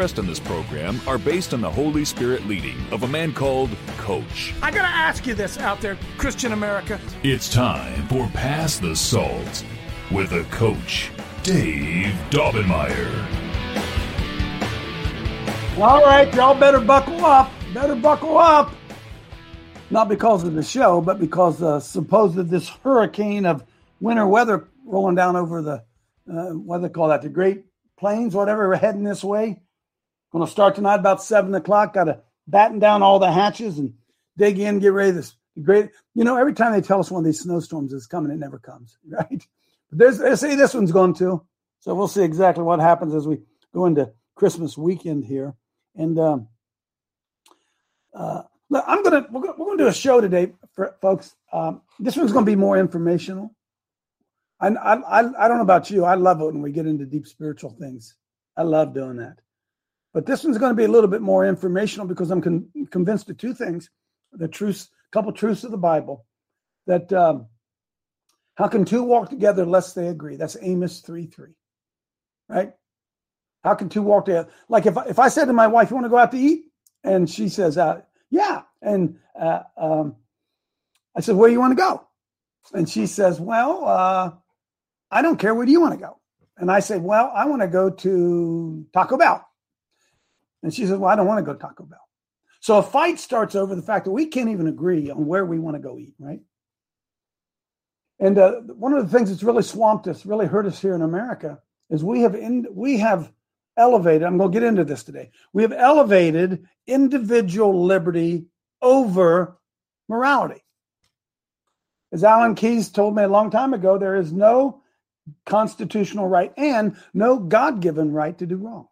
in this program are based on the Holy Spirit leading of a man called Coach. I gotta ask you this out there, Christian America. It's time for Pass the Salt with a coach, Dave Daubenmire. All right, y'all better buckle up. Better buckle up. Not because of the show, but because uh, supposed this hurricane of winter weather rolling down over the uh, what do they call that? The Great Plains, whatever, we're heading this way. Going to start tonight about seven o'clock. Got to batten down all the hatches and dig in, get ready. This great, you know, every time they tell us one of these snowstorms is coming, it never comes, right? But there's, they say this one's going to. So we'll see exactly what happens as we go into Christmas weekend here. And um, uh, look, I'm gonna we're, gonna we're gonna do a show today, for, folks. Um, this one's gonna be more informational. I, I I don't know about you. I love it when we get into deep spiritual things. I love doing that. But this one's going to be a little bit more informational because I'm con- convinced of two things: the truths, a couple truths of the Bible. That um, how can two walk together unless they agree? That's Amos three three, right? How can two walk together? Like if if I said to my wife, "You want to go out to eat?" and she says, uh, "Yeah," and uh, um, I said, "Where do you want to go?" And she says, "Well, uh, I don't care. Where do you want to go?" And I say, "Well, I want to go to Taco Bell." And she says, "Well, I don't want to go Taco Bell." So a fight starts over the fact that we can't even agree on where we want to go eat, right? And uh, one of the things that's really swamped us, really hurt us here in America, is we have in, we have elevated, I'm going to get into this today. We have elevated individual liberty over morality. As Alan Keyes told me a long time ago, there is no constitutional right and no God-given right to do wrong.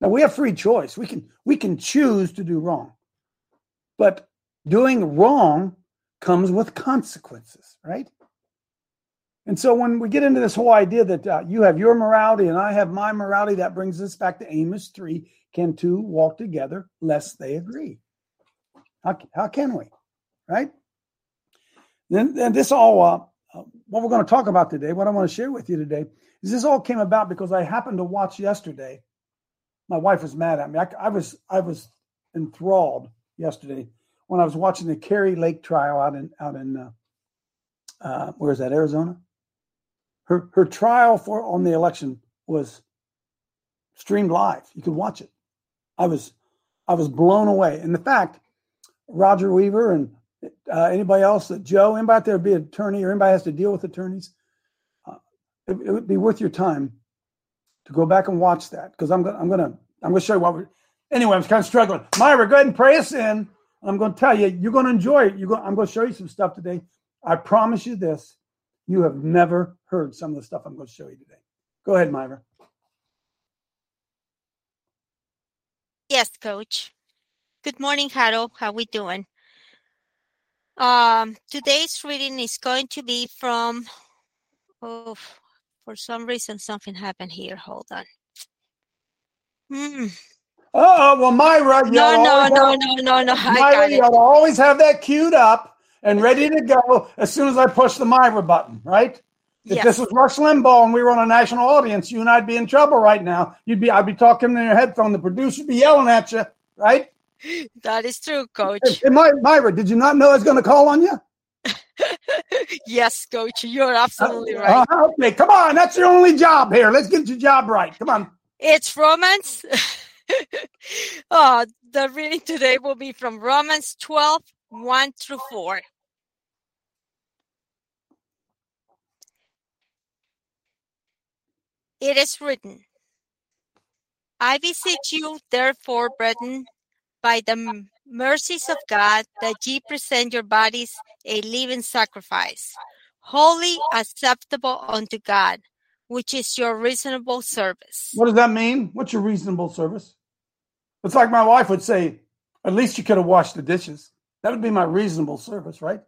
Now we have free choice. We can we can choose to do wrong. But doing wrong comes with consequences, right? And so when we get into this whole idea that uh, you have your morality and I have my morality, that brings us back to Amos 3. Can two walk together lest they agree? How, how can we? Right? Then, then this all, uh, uh, what we're going to talk about today, what I want to share with you today, is this all came about because I happened to watch yesterday. My wife was mad at me. I, I was I was enthralled yesterday when I was watching the Kari Lake trial out in out in uh, uh, where is that Arizona? her her trial for on the election was streamed live. You could watch it. I was I was blown away. And the fact Roger Weaver and uh, anybody else that Joe, anybody out there be an attorney or anybody has to deal with attorneys, uh, it, it, would be worth your time to go back and watch that because I'm gonna I'm gonna I'm gonna show you what we're. Anyway, I'm kind of struggling. Myra, go ahead and pray us in. I'm to tell you, you're to enjoy it. You're going, I'm to show you some stuff today. I promise you this you have never heard some of the stuff I'm to show you today. Go ahead, Myra. Yes, coach. Good morning, Harold. How we doing? Um, today's reading is going to be from oh for some reason something happened here. Hold on. Hmm. Oh well, Myra. No, no, no, no, no, no. Myra, you always have that queued up and ready to go as soon as I push the Myra button, right? If Yes. this was Rush Limbaugh and we were on a national audience, you and I'd be in trouble right now. You'd be, I'd be talking in your headphone. The producer would be yelling at you, right? That is true, coach. My, Myra, did you not know I was going to call on you? yes, coach. You're absolutely right. Uh, okay, come on. That's your only job here. Let's get your job right. Come on. It's Romans. oh, the reading today will be from Romans 12, 1 through 4. It is written, I beseech you, therefore, brethren, by the mercies of God, that ye present your bodies a living sacrifice, holy, acceptable unto God, which is your reasonable service. What does that mean? What's your reasonable service? It's like my wife would say, at least you could have washed the dishes. That would be my reasonable service, right?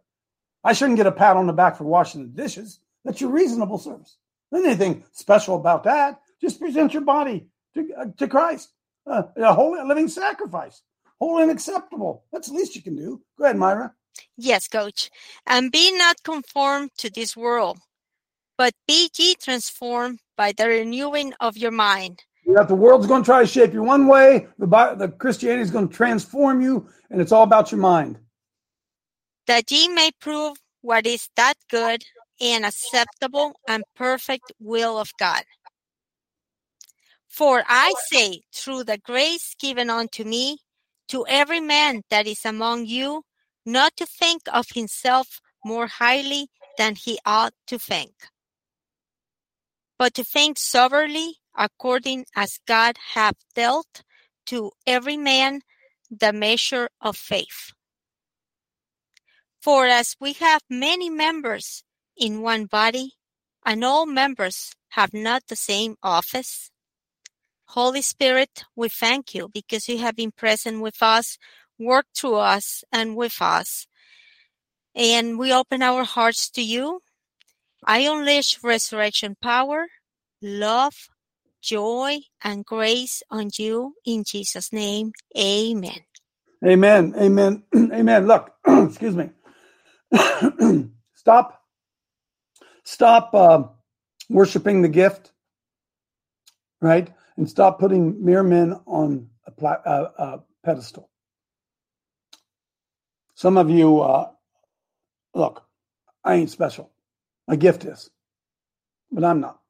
I shouldn't get a pat on the back for washing the dishes. That's your reasonable service. Anything special about that. Just present your body to, uh, to Christ, uh, a holy, a living sacrifice, holy and acceptable. That's the least you can do. Go ahead, Myra. Yes, coach. And be not conformed to this world, but be ye transformed by the renewing of your mind. You the world's going to try to shape you one way. The the Christianity is going to transform you, and it's all about your mind. That ye may prove what is that good and acceptable and perfect will of God. For I say, through the grace given unto me, to every man that is among you, not to think of himself more highly than he ought to think, but to think soberly according as God hath dealt to every man the measure of faith. For as we have many members in one body, and all members have not the same office, Holy Spirit, we thank you because you have been present with us, worked through us, and with us. And we open our hearts to you. I unleash resurrection power, love, joy, and grace on you in Jesus' name. Amen. Amen. Amen. Amen. Look, excuse me. stop. Stop uh, worshiping the gift, right? And stop putting mere men on a, pla- uh, uh, pedestal. Some of you, uh, look, I ain't special. My gift is, but I'm not.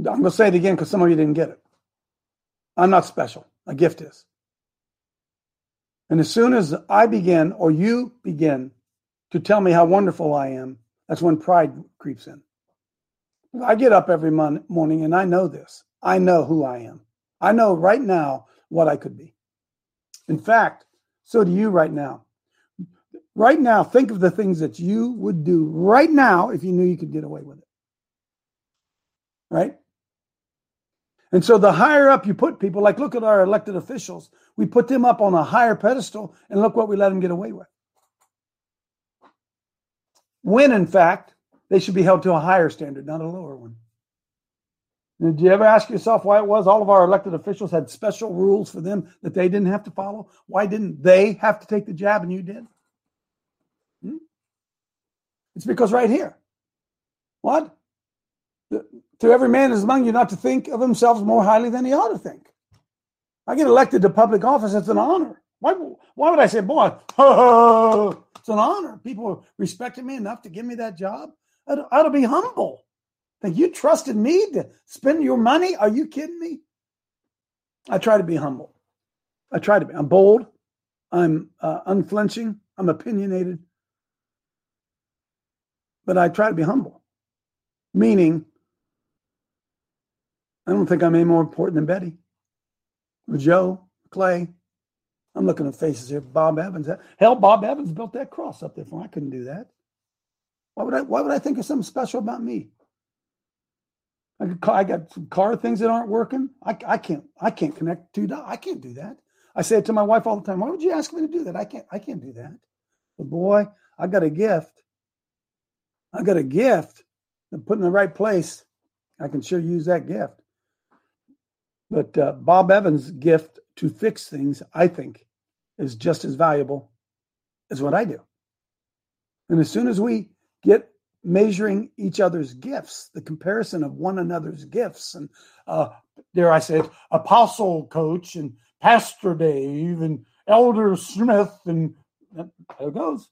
I'm going to say it again because some of you didn't get it. I'm not special. My gift is. And as soon as I begin or you begin to tell me how wonderful I am, that's when pride creeps in. I get up every mon- morning and I know this. I know who I am. I know right now what I could be. In fact, so do you right now. Right now, think of the things that you would do right now if you knew you could get away with it. Right? And so the higher up you put people, like look at our elected officials, we put them up on a higher pedestal and look what we let them get away with. When in fact, they should be held to a higher standard, not a lower one. Did you ever ask yourself why it was all of our elected officials had special rules for them that they didn't have to follow? Why didn't they have to take the jab and you did? Hmm? It's because right here. What? To every man is among you not to think of himself more highly than he ought to think. I get elected to public office, it's an honor. Why, why would I say, boy, it's an honor. People respected me enough to give me that job. I ought to be humble. Think you trusted me to spend your money? Are you kidding me? I try to be humble. I try to be. I'm bold. I'm uh, unflinching. I'm opinionated. But I try to be humble, meaning I don't think I'm any more important than Betty or Joe, Clay. I'm looking at faces here. Bob Evans. Hell, Bob Evans built that cross up there for. Me. I couldn't do that. Why would I? Why would I think of something special about me? I, I got some car things that aren't working. I, I can't. I can't connect dots. I can't do that. I say it to my wife all the time. Why would you ask me to do that? I can't. I can't do that. But boy, I got a gift. I got a gift. I'm put in the right place. I can sure use that gift. But uh, Bob Evans' gift to fix things, I think, is just as valuable as what I do. And as soon as we get measuring each other's gifts, the comparison of one another's gifts, and uh, dare I say it, Apostle Coach and Pastor Dave and Elder Smith, and there it goes.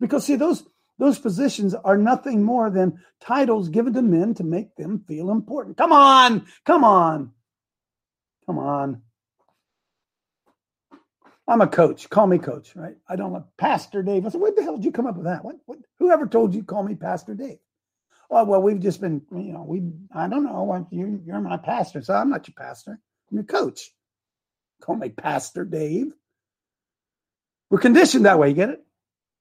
Because see, those those positions are nothing more than titles given to men to make them feel important. Come on, come on, come on. I'm a coach. Call me coach, right? I don't like Pastor Dave. I said, where the hell did you come up with that? What, what whoever told you call me Pastor Dave? Oh, well, we've just been, you know, we I don't know. You, you're my pastor. So I'm not your pastor. I'm your coach. Call me Pastor Dave. We're conditioned that way, you get it?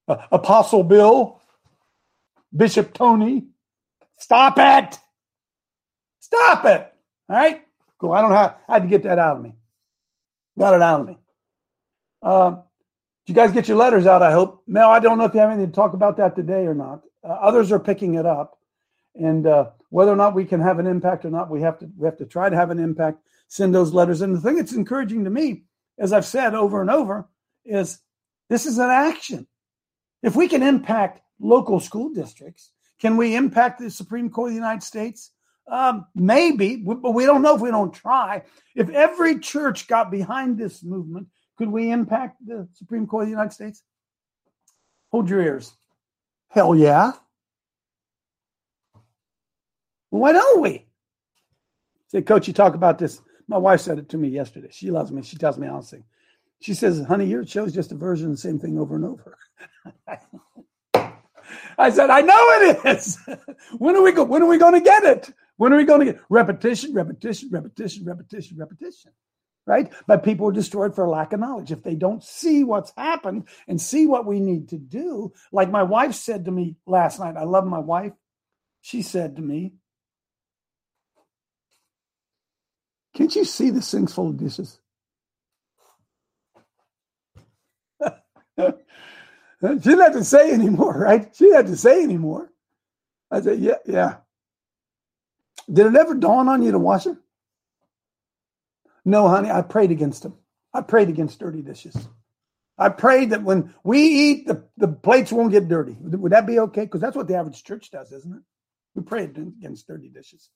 Uh, Apostle Bill, Bishop Tony. Stop it. Stop it. All right. Cool. I don't have. I had to get that out of me. Got it out of me. Did you guys get your letters out? I hope. Mel, I don't know if you have anything to talk about that today or not. Uh, others are picking it up, and uh, whether or not we can have an impact or not, we have to we have to try to have an impact. Send those letters. And the thing that's encouraging to me, as I've said over and over, is this is an action. If we can impact local school districts, can we impact the Supreme Court of the United States? Um, maybe, but we don't know if we don't try. If every church got behind this movement, could we impact the Supreme Court of the United States? Hold your ears. Hell yeah. Why don't we? Say, Coach, you talk about this. My wife said it to me yesterday. She loves me. She tells me honestly. She says, honey, your show's just a version of the same thing over and over. I said, I know it is. when are we go? When are we going to get it? When are we going to get repetition, repetition, repetition, repetition, repetition? Right? But people are destroyed for lack of knowledge. If they don't see what's happened and see what we need to do, like my wife said to me last night, I love my wife. She said to me, Can't you see the sink's full of dishes? She didn't have to say anymore, right? She didn't have to say anymore. I said, yeah, yeah. Did it ever dawn on you to wash them? No, honey, I prayed against them. I prayed against dirty dishes. I prayed that when we eat, the, the plates won't get dirty. Would that be okay? Because that's what the average church does, isn't it? We pray against dirty dishes.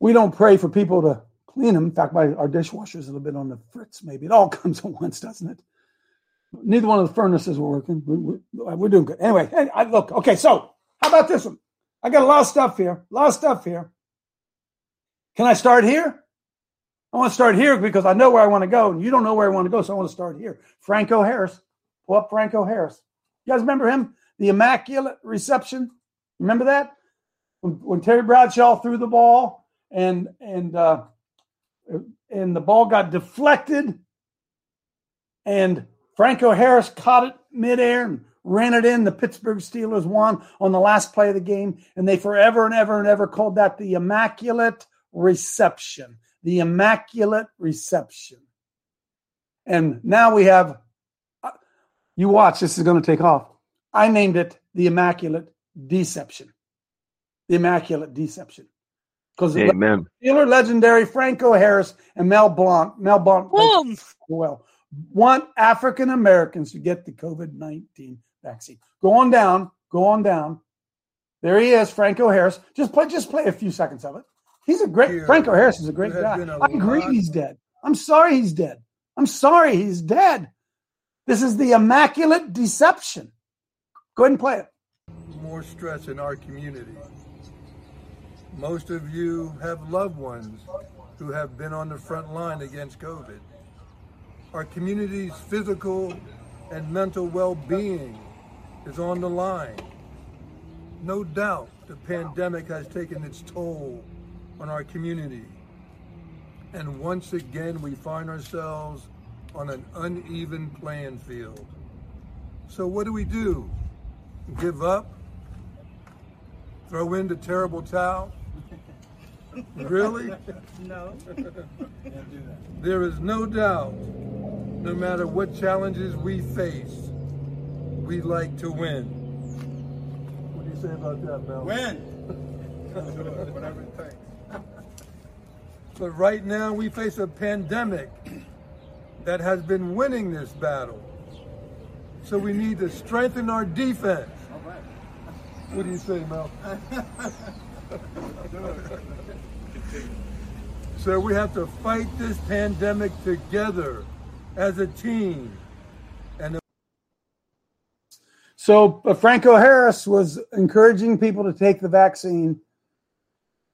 We don't pray for people to clean them. In fact, my, our dishwasher's a little bit on the fritz, maybe. It all comes at once, doesn't it? Neither one of the furnaces were working. We, are we, doing good. Anyway, I, look, okay, so how about this one? I got a lot of stuff here, a lot of stuff here. Can I start here? I want to start here because I know where I want to go, and you don't know where I want to go, so I want to start here. Franco Harris. Pull up Franco Harris. You guys remember him? The Immaculate Reception. Remember that? When, when Terry Bradshaw threw the ball and and uh, and the ball got deflected and Franco Harris caught it midair and ran it in. The Pittsburgh Steelers won on the last play of the game, and they forever and ever and ever called that the Immaculate Reception. The Immaculate Reception. And now we have, uh, you watch, this is going to take off. I named it the Immaculate Deception. The Immaculate Deception. Because Amen. Steeler legendary Franco Harris and Mel Blount, Mel Blount, Boom. well, want African Americans to get the COVID 19 vaccine. Go on down, go on down. There he is, Franco Harris. Just play, just play a few seconds of it. He's a great Here, Franco Harris is a great guy. A I agree he's dead. I'm sorry he's dead. I'm sorry he's dead. This is the immaculate deception. Go ahead and play it. More stress in our community. Most of you have loved ones who have been on the front line against COVID our community's physical and mental well-being is on the line. No doubt the pandemic has taken its toll on our community. And once again, we find ourselves on an uneven playing field. So what do we do? Give up? Throw in the terrible towel? really? No. there is no doubt no matter what challenges we face, we like to win. What do you say about that, Mel? Win! Whatever it takes. But right now, we face a pandemic that has been winning this battle. So we need to strengthen our defense. What do you say, Mel? so we have to fight this pandemic together as a team. And so uh, Franco Harris was encouraging people to take the vaccine,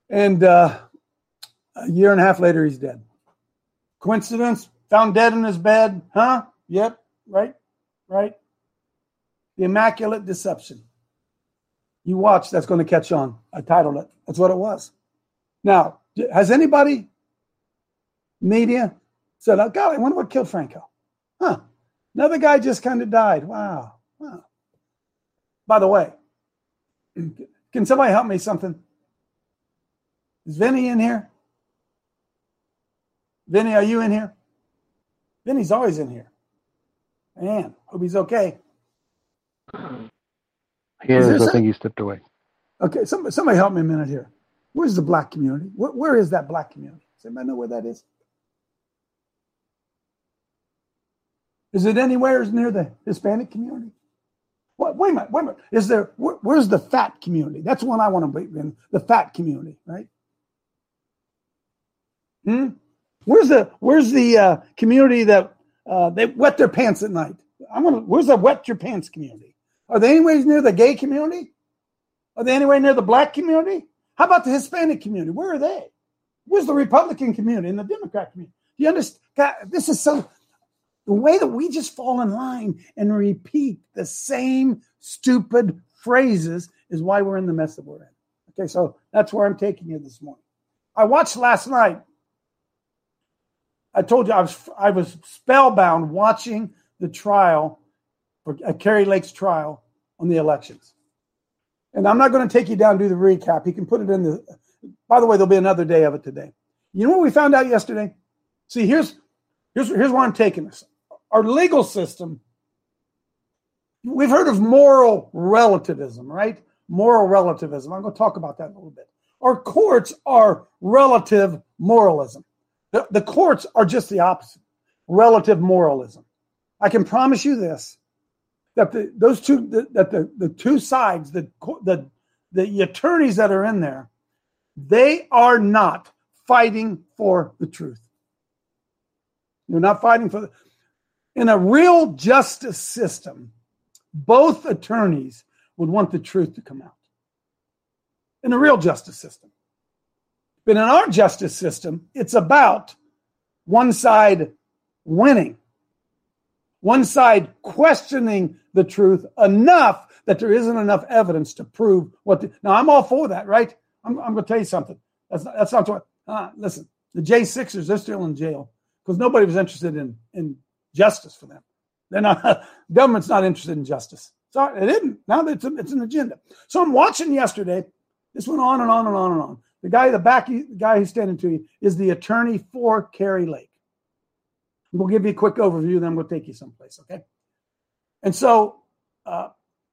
and uh, a year and a half later, he's dead. Coincidence? Found dead in his bed? Huh? Yep. Right. Right. The Immaculate Deception. You watch. That's going to catch on. I titled it. That's what it was. Now, has anybody media said, oh, God, I wonder what killed Franco. Huh. Another guy just kind of died. Wow. Wow. By the way, can somebody help me something? Is Vinny in here? Vinny, are you in here? Vinny's always in here. Man, hope he's okay. He Is is. I some- think he stepped away. Okay, somebody, somebody help me a minute here. Where's the black community? Where, where is that black community? Does anybody know where that is? Is it anywhere near the Hispanic community? What, wait a minute, wait a minute. Is there, where, where's the fat community? That's one I want to be in, the fat community, right? Hmm? Where's the, where's the uh, community that uh, they wet their pants at night? I want to, where's the wet your pants community? Are they anywhere near the gay community? Are they anywhere near the black community? How about the Hispanic community? Where are they? Where's the Republican community and the Democrat community? Do you understand? God, this is so the way that we just fall in line and repeat the same stupid phrases is why we're in the mess that we're in. Okay, so that's where I'm taking you this morning. I watched last night. I told you I was I was spellbound watching the trial for Kari Lake's trial on the elections. And I'm not going to take you down do the recap. He can put it in the. By the way, there'll be another day of it today. You know what we found out yesterday? See, here's here's here's where I'm taking this. Our legal system. We've heard of moral relativism, right? Moral relativism. I'm going to talk about that a little bit. Our courts are relative moralism. The, the courts are just the opposite. Relative moralism. I can promise you this that the, those two that the, the two sides the, the the attorneys that are in there they are not fighting for the truth. They're not fighting for the, in a real justice system both attorneys would want the truth to come out. In a real justice system but in our justice system it's about one side winning one side questioning the truth enough that there isn't enough evidence to prove what. The, now, I'm all for that, right? I'm, I'm going to tell you something. That's not, that's not what. Uh, listen, the J Sixers they're still in jail because nobody was interested in in justice for them. They're not. government's not interested in justice. So it didn't. Now it's a, it's an agenda. So I'm watching yesterday. This went on and on and on and on. The guy, the back the guy who's standing to you is the attorney for Kari Lake. We'll give you a quick overview, then we'll take you someplace, okay? And so uh,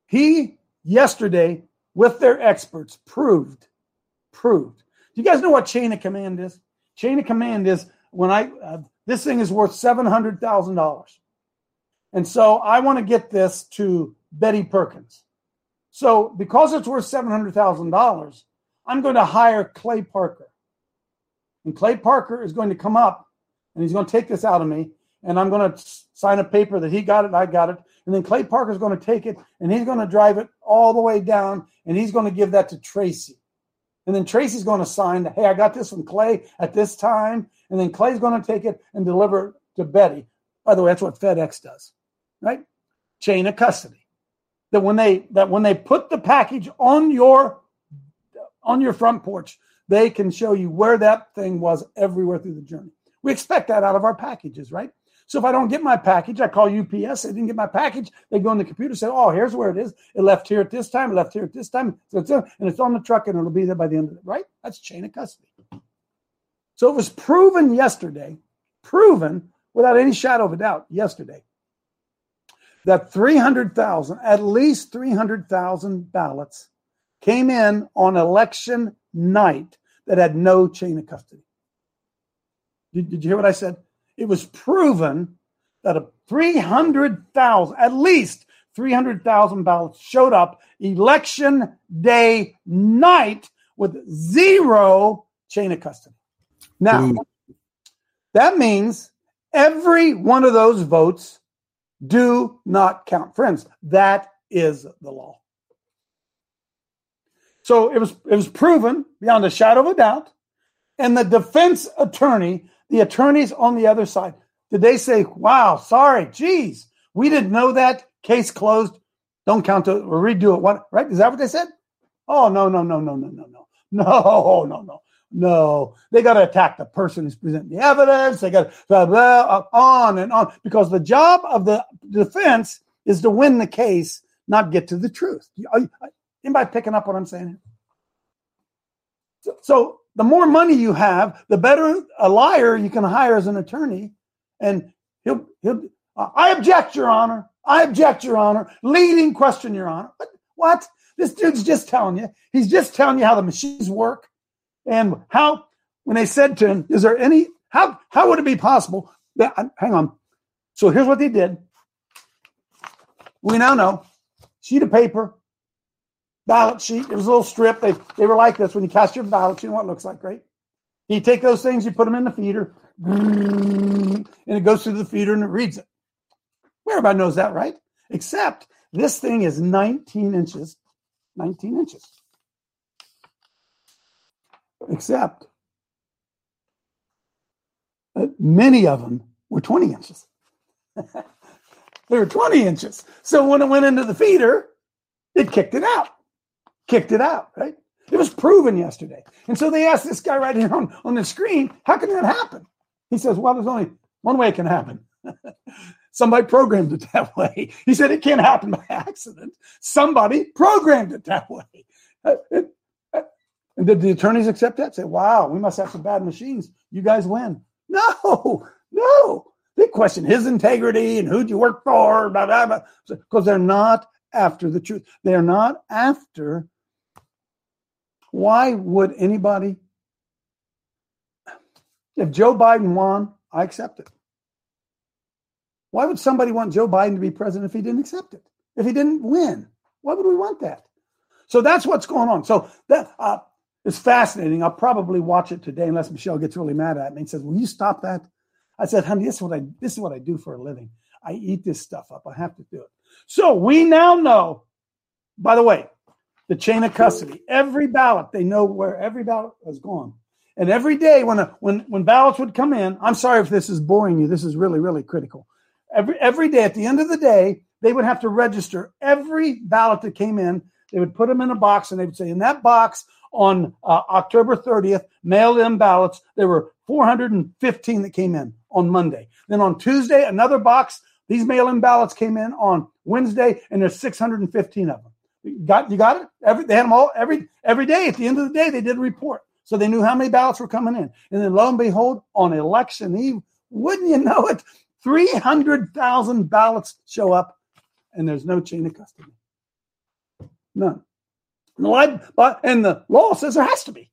he yesterday, with their experts, proved, proved. Do you guys know what chain of command is? Chain of command is when I uh, this thing is worth seven hundred thousand dollars, and so I want to get this to Betty Perkins. So because it's worth seven hundred thousand dollars, I'm going to hire Clay Parker, and Clay Parker is going to come up and he's going to take this out of me, and I'm going to sign a paper that he got it, I got it, and then Clay Parker is going to take it, and he's going to drive it all the way down, and he's going to give that to Tracy, and then Tracy's going to sign hey, I got this from Clay at this time, and then Clay's going to take it and deliver it to Betty. By the way, that's what FedEx does, right? Chain of custody. That when they that when they put the package on your on your front porch, they can show you where that thing was everywhere through the journey. We expect that out of our packages, right? So if I don't get my package, I call UPS. They didn't get my package. They go on the computer, say, "Oh, here's where it is. It left here at this time. It left here at this time. And it's on the truck, and it'll be there by the end of it." Right? That's chain of custody. So it was proven yesterday, proven without any shadow of a doubt, yesterday, that three hundred thousand, at least three hundred thousand ballots, came in on election night that had no chain of custody. Did, did you hear what I said? It was proven that a 300,000, at least 300,000 ballots showed up election day night with zero chain of custody. Now, hmm. that means every one of those votes do not count. Friends, that is the law. So it was it was proven beyond a shadow of a doubt. And the defense attorney, the attorneys on the other side, did they say, wow, sorry, geez, we didn't know that. Case closed. Don't count it or redo it. What right? Is that what they said? Oh no, no, no, no, no, no, no. No, no, no. No, they got to attack the person who's presenting the evidence. They got blah, blah, on and on because the job of the defense is to win the case, not get to the truth. Anybody picking up what I'm saying? So, so the more money you have, the better a liar you can hire as an attorney. And he'll, he'll, uh, I object, Your Honor. I object, Your Honor. Leading question, Your Honor. But what? This dude's just telling you. He's just telling you how the machines work and how, when they said to him, is there any, how, how would it be possible that, hang on. So here's what they did. We now know sheet of paper, ballot sheet. It was a little strip. They, they were like this when you cast your ballot. You know what it looks like, right? You take those things, you put them in the feeder, and it goes through the feeder and it reads it. Everybody knows that, right? Except this thing is 19 inches. 19 inches. Except many of them were 20 inches. they were 20 inches. So when it went into the feeder, it kicked it out. Kicked it out, right? It was proven yesterday. And so they asked this guy right here on, on the screen, how can that happen? He says, well, there's only one way it can happen. Somebody programmed it that way. He said it can't happen by accident. Somebody programmed it that way. Uh, uh, and did the attorneys accept that? Say, wow, we must have some bad machines. You guys win. No, no. They question his integrity and who'd you work for, blah, blah, blah. Because they're not after the truth. They're not after. Why would anybody? If Joe Biden won, I accept it. Why would somebody want Joe Biden to be president if he didn't accept it? If he didn't win? Why would we want that? So that's what's going on. So that uh, is fascinating. I'll probably watch it today unless Michelle gets really mad at me and says, "Will you stop that?" I said, "Honey, this is what I this is what I do for a living. I eat this stuff up. I have to do it." So we now know. By the way, the chain of custody. Every ballot, they know where every ballot has gone. And every day when a, when when ballots would come in, I'm sorry if this is boring you. This is really really critical. Every every day at the end of the day, they would have to register every ballot that came in. They would put them in a box and they would say, in that box on uh, October 30th, mail in ballots. There were 415 that came in on Monday. Then on Tuesday, another box. These mail-in ballots came in on Wednesday, and there's 615 of them. Got you got it? Every they had them all every every day. At the end of the day, they did a report. So they knew how many ballots were coming in. And then lo and behold, on election eve, wouldn't you know it, 300,000 ballots show up and there's no chain of custody. None. No, but and the law says there has to be.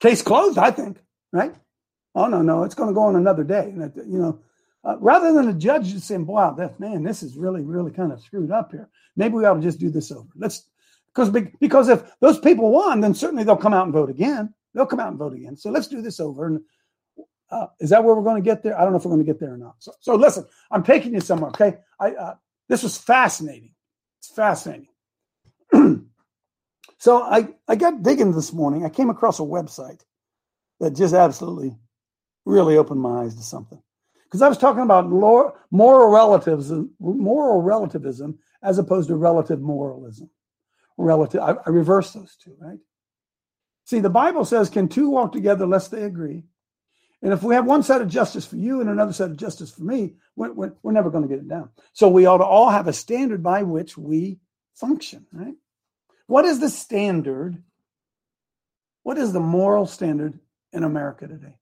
Case closed, I think. Right? Oh no, no, it's going to go on another day. And you know, uh, rather than a judge just saying, "Wow, that man, this is really, really kind of screwed up here. Maybe we ought to just do this over." Let's because because if those people won, then certainly they'll come out and vote again. They'll come out and vote again. So let's do this over. And uh, is that where we're going to get there? I don't know if we're going to get there or not. So, so listen, I'm taking you somewhere. Okay, I uh, this was fascinating. It's fascinating. so I, I got digging this morning. I came across a website that just absolutely really opened my eyes to something. Because I was talking about moral relativism, moral relativism as opposed to relative moralism. Relative, I, I reverse those two, right? See, the Bible says, "Can two walk together lest they agree?" And if we have one set of justice for you and another set of justice for me, we're, we're, we're never going to get it down. So we ought to all have a standard by which we function, right? What is the standard? What is the moral standard in America today?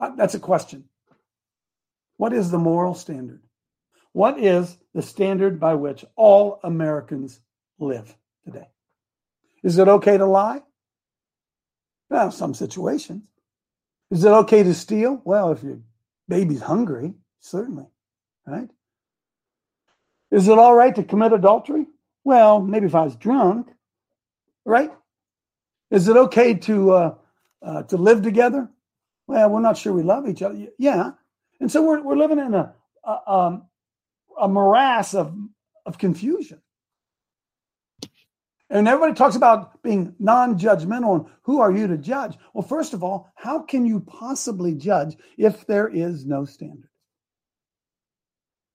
Uh, that's a question. What is the moral standard? What is the standard by which all Americans live today? Is it okay to lie? Well, some situations. Is it okay to steal? Well, if your baby's hungry, certainly, right? Is it all right to commit adultery? Well, maybe if I was drunk, right? Is it okay to uh, uh, to live together? Well, we're not sure we love each other. Yeah, and so we're we're living in a a, um, a morass of of confusion. And everybody talks about being non-judgmental and who are you to judge? Well, first of all, how can you possibly judge if there is no standard?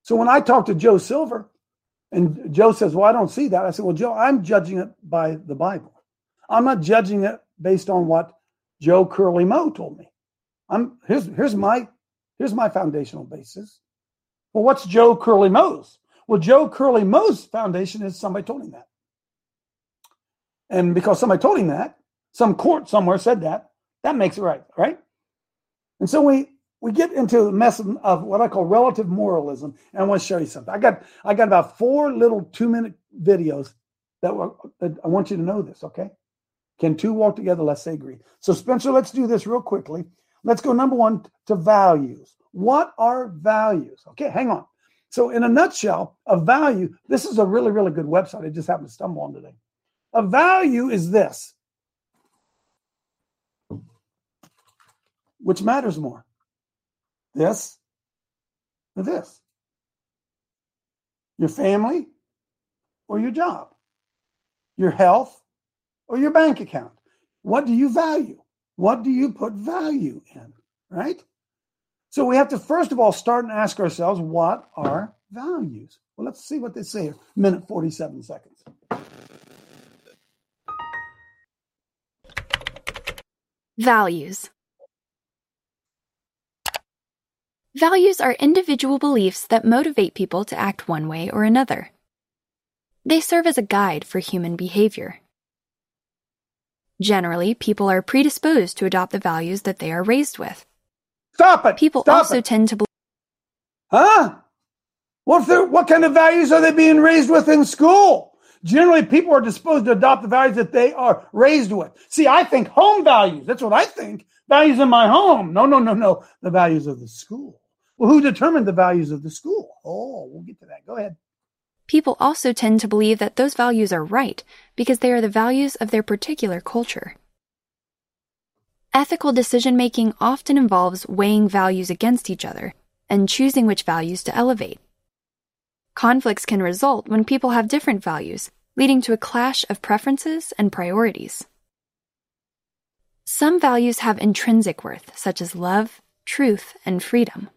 So when I talk to Joe Silver, and Joe says, Well, I don't see that. I said, Well, Joe, I'm judging it by the Bible. I'm not judging it based on what Joe Curly Moe told me. I'm here's here's my here's my foundational basis. Well, what's Joe Curly Moe's? Well, Joe Curly Moe's foundation is somebody told him that. And because somebody told him that, some court somewhere said that, that makes it right, right? And so we we get into the mess of, of what I call relative moralism, and I want to show you something. I got I got about four little two minute videos that, were, that I want you to know this. Okay, can two walk together? Let's say agree. So Spencer, let's do this real quickly. Let's go number one to values. What are values? Okay, hang on. So in a nutshell, a value. This is a really really good website. I just happened to stumble on today. A value is this. Which matters more? This or this? Your family or your job? Your health or your bank account? What do you value? What do you put value in? Right? So we have to first of all start and ask ourselves what are values? Well, let's see what they say here. Minute 47 seconds. Values. Values are individual beliefs that motivate people to act one way or another. They serve as a guide for human behavior. Generally, people are predisposed to adopt the values that they are raised with. Stop it. People Stop also it. tend to believe. Huh? What, what kind of values are they being raised with in school? Generally, people are disposed to adopt the values that they are raised with. See, I think home values. That's what I think. Values in my home. No, no, no, no. The values of the school. Well, who determined the values of the school? Oh, we'll get to that. Go ahead. People also tend to believe that those values are right because they are the values of their particular culture. Ethical decision making often involves weighing values against each other and choosing which values to elevate. Conflicts can result when people have different values, leading to a clash of preferences and priorities. Some values have intrinsic worth, such as love, truth, and freedom.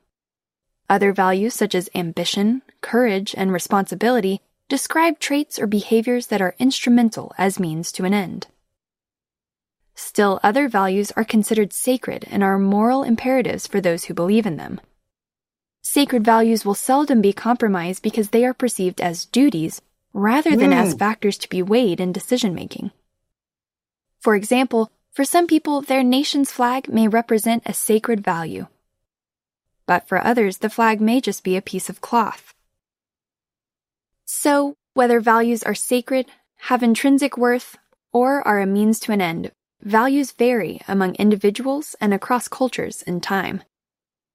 Other values, such as ambition, courage, and responsibility, describe traits or behaviors that are instrumental as means to an end. Still, other values are considered sacred and are moral imperatives for those who believe in them. Sacred values will seldom be compromised because they are perceived as duties rather than as Mm. factors to be weighed in decision making. For example, for some people, their nation's flag may represent a sacred value. But for others, the flag may just be a piece of cloth. So, whether values are sacred, have intrinsic worth, or are a means to an end, values vary among individuals and across cultures and time.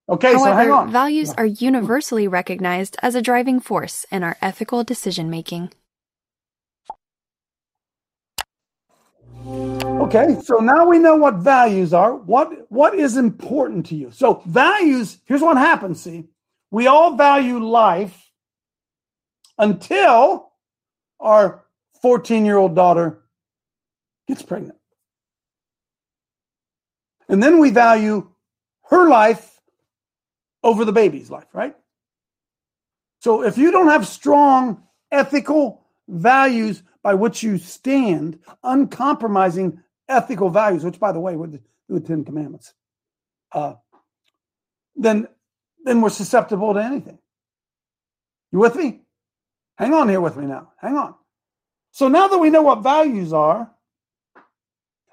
Okay, so hang However, on. values are universally recognized as a driving force in our ethical decision making. Okay, so now we know what values are. What what is important to you? So values, here's what happens, see. We all value life until our 14-year-old daughter gets pregnant. And then we value her life over the baby's life, right? So if you don't have strong ethical values by which you stand, uncompromising ethical values, which by the way, with the, the Ten Commandments, uh, then then we're susceptible to anything. You with me? Hang on here with me now. Hang on. So now that we know what values are,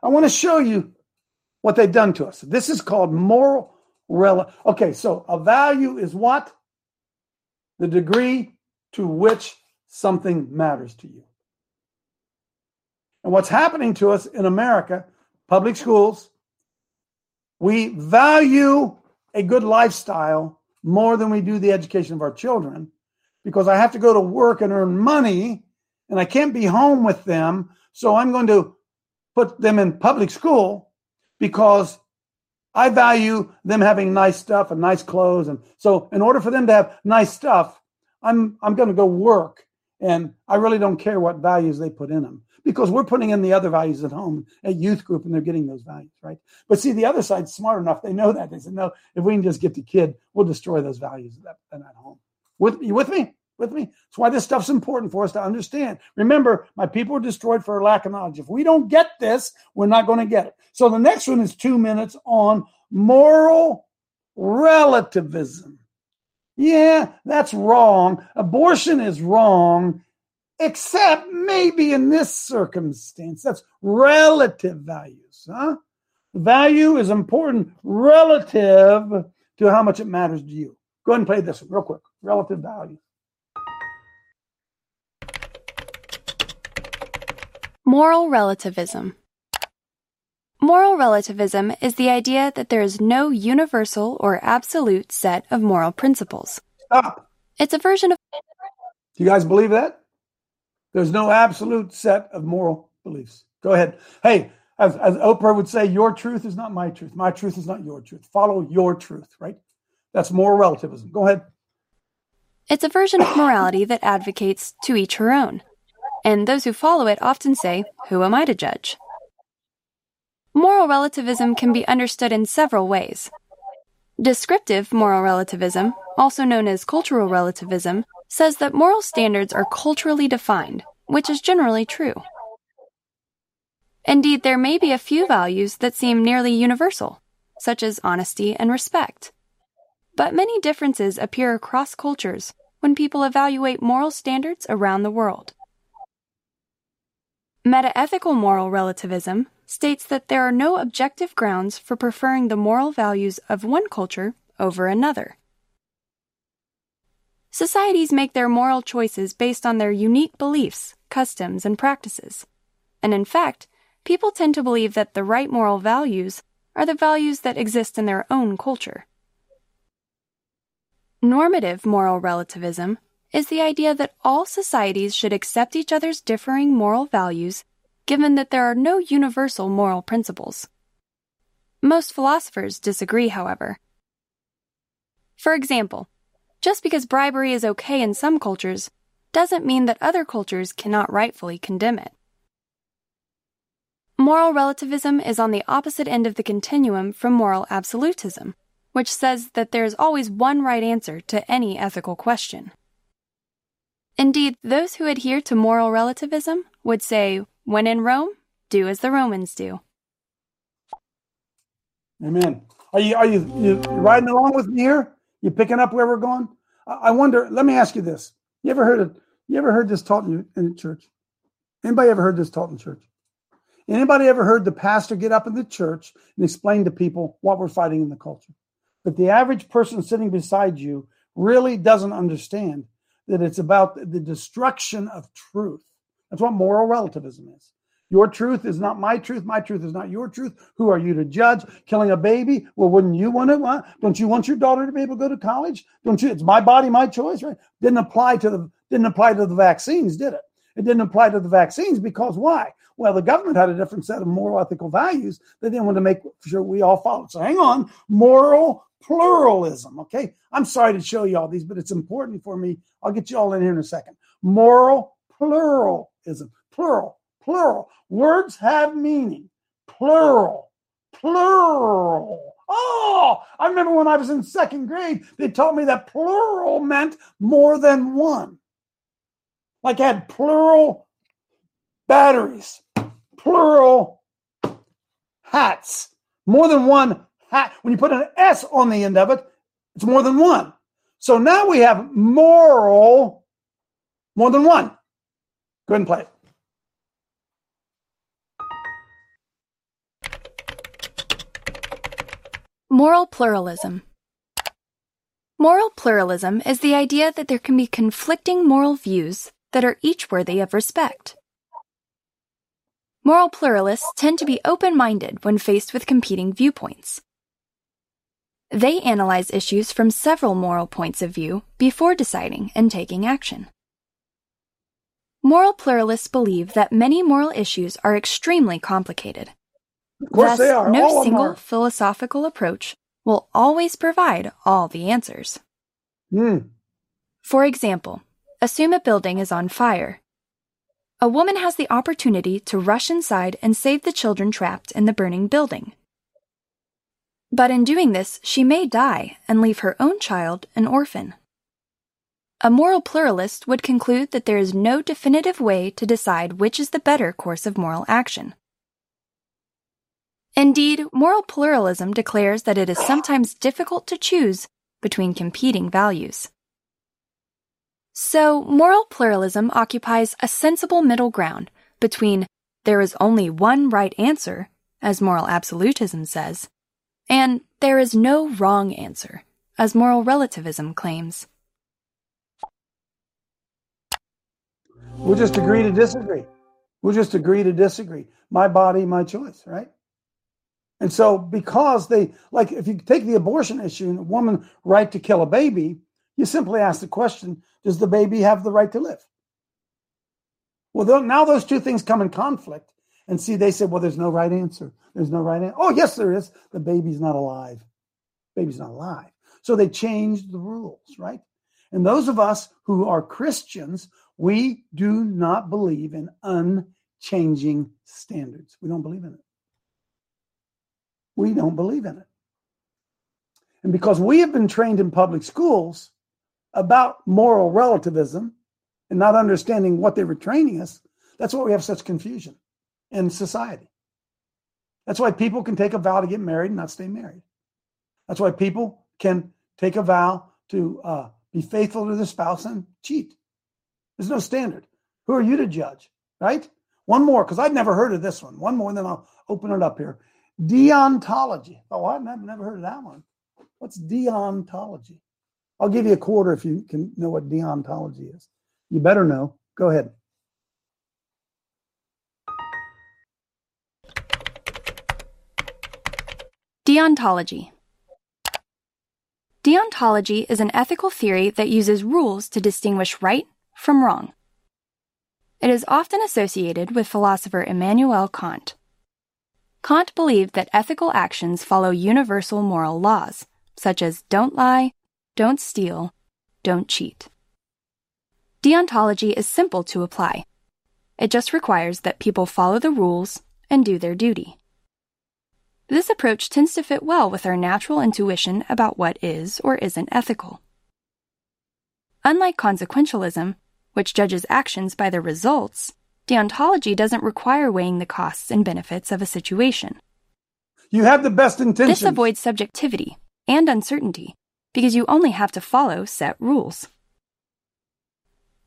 I want to show you what they've done to us. This is called moral rel. Okay, so a value is what? The degree to which something matters to you. And what's happening to us in America, public schools, we value a good lifestyle more than we do the education of our children because I have to go to work and earn money and I can't be home with them. So I'm going to put them in public school because I value them having nice stuff and nice clothes. And so in order for them to have nice stuff, I'm I'm going to go work and I really don't care what values they put in them because we're putting in the other values at home at youth group and they're getting those values, right? But see, the other side's smart enough. They know that. They said, no, if we can just get the kid, we'll destroy those values at, at home. With you with me? With me? That's why this stuff's important for us to understand. Remember, my people were destroyed for lack of knowledge. If we don't get this, we're not going to get it. So the next one is two minutes on moral relativism. Yeah, that's wrong. Abortion is wrong. Except maybe in this circumstance. That's relative values. Huh? Value is important relative to how much it matters to you. Go ahead and play this one real quick. Relative value. Moral relativism. Moral relativism is the idea that there is no universal or absolute set of moral principles. Stop. It's a version of. Do you guys believe that? There's no absolute set of moral beliefs. Go ahead. Hey, as, as Oprah would say, your truth is not my truth. My truth is not your truth. Follow your truth, right? That's moral relativism. Go ahead. It's a version of morality that advocates to each her own. And those who follow it often say, Who am I to judge? Moral relativism can be understood in several ways. Descriptive moral relativism, also known as cultural relativism, says that moral standards are culturally defined, which is generally true. Indeed, there may be a few values that seem nearly universal, such as honesty and respect. But many differences appear across cultures when people evaluate moral standards around the world. Metaethical moral relativism states that there are no objective grounds for preferring the moral values of one culture over another. Societies make their moral choices based on their unique beliefs, customs, and practices. And in fact, people tend to believe that the right moral values are the values that exist in their own culture. Normative moral relativism is the idea that all societies should accept each other's differing moral values given that there are no universal moral principles. Most philosophers disagree, however. For example, just because bribery is okay in some cultures doesn't mean that other cultures cannot rightfully condemn it. Moral relativism is on the opposite end of the continuum from moral absolutism, which says that there is always one right answer to any ethical question. Indeed, those who adhere to moral relativism would say when in Rome, do as the Romans do. Amen. Are you are you, you riding along with me here? You picking up where we're going? I wonder. Let me ask you this: You ever heard of? You ever heard this taught in, in church? Anybody ever heard this taught in church? Anybody ever heard the pastor get up in the church and explain to people what we're fighting in the culture? But the average person sitting beside you really doesn't understand that it's about the destruction of truth. That's what moral relativism is. Your truth is not my truth. My truth is not your truth. Who are you to judge? Killing a baby? Well, wouldn't you want it? What? Don't you want your daughter to be able to go to college? Don't you? It's my body, my choice, right? Didn't apply to the didn't apply to the vaccines, did it? It didn't apply to the vaccines because why? Well, the government had a different set of moral ethical values. They didn't want to make sure we all followed. So hang on, moral pluralism. Okay, I'm sorry to show you all these, but it's important for me. I'll get you all in here in a second. Moral pluralism. Plural, plural. Words have meaning. Plural, plural. Oh, I remember when I was in second grade, they taught me that plural meant more than one. Like I had plural batteries, plural hats, more than one. When you put an S on the end of it, it's more than one. So now we have moral more than one. Go ahead and play it. Moral pluralism. Moral pluralism is the idea that there can be conflicting moral views that are each worthy of respect. Moral pluralists tend to be open minded when faced with competing viewpoints. They analyze issues from several moral points of view before deciding and taking action. Moral pluralists believe that many moral issues are extremely complicated. Of course Thus, they are. no All single philosophical approach will always provide all the answers. Hmm. For example, assume a building is on fire. A woman has the opportunity to rush inside and save the children trapped in the burning building. But in doing this, she may die and leave her own child an orphan. A moral pluralist would conclude that there is no definitive way to decide which is the better course of moral action. Indeed, moral pluralism declares that it is sometimes difficult to choose between competing values. So, moral pluralism occupies a sensible middle ground between there is only one right answer, as moral absolutism says, and there is no wrong answer, as moral relativism claims. We'll just agree to disagree. We'll just agree to disagree. My body, my choice, right? And so, because they, like, if you take the abortion issue and a woman right to kill a baby, you simply ask the question Does the baby have the right to live? Well, now those two things come in conflict. And see, they said, Well, there's no right answer. There's no right answer. Oh, yes, there is. The baby's not alive. baby's not alive. So they changed the rules, right? And those of us who are Christians, we do not believe in unchanging standards. We don't believe in it. We don't believe in it. And because we have been trained in public schools about moral relativism and not understanding what they were training us, that's why we have such confusion in society. That's why people can take a vow to get married and not stay married. That's why people can take a vow to uh, be faithful to their spouse and cheat. There's no standard. Who are you to judge, right? One more, because I've never heard of this one. One more, and then I'll open it up here. Deontology. Oh, I've never heard of that one. What's deontology? I'll give you a quarter if you can know what deontology is. You better know. Go ahead. Deontology. Deontology is an ethical theory that uses rules to distinguish right from wrong. It is often associated with philosopher Immanuel Kant. Kant believed that ethical actions follow universal moral laws, such as don't lie, don't steal, don't cheat. Deontology is simple to apply. It just requires that people follow the rules and do their duty. This approach tends to fit well with our natural intuition about what is or isn't ethical. Unlike consequentialism, which judges actions by their results, deontology doesn't require weighing the costs and benefits of a situation. You have the best intentions. This avoids subjectivity and uncertainty because you only have to follow set rules.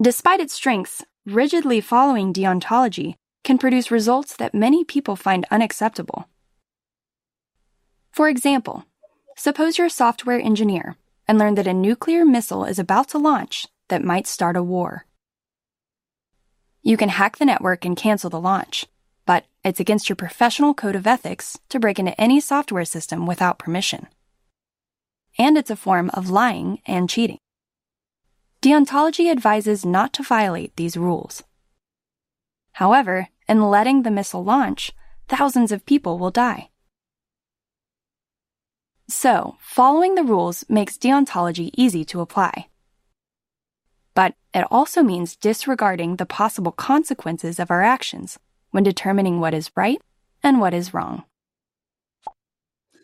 Despite its strengths, rigidly following deontology can produce results that many people find unacceptable. For example, suppose you're a software engineer and learn that a nuclear missile is about to launch that might start a war. You can hack the network and cancel the launch, but it's against your professional code of ethics to break into any software system without permission. And it's a form of lying and cheating. Deontology advises not to violate these rules. However, in letting the missile launch, thousands of people will die. So, following the rules makes deontology easy to apply. But it also means disregarding the possible consequences of our actions when determining what is right and what is wrong.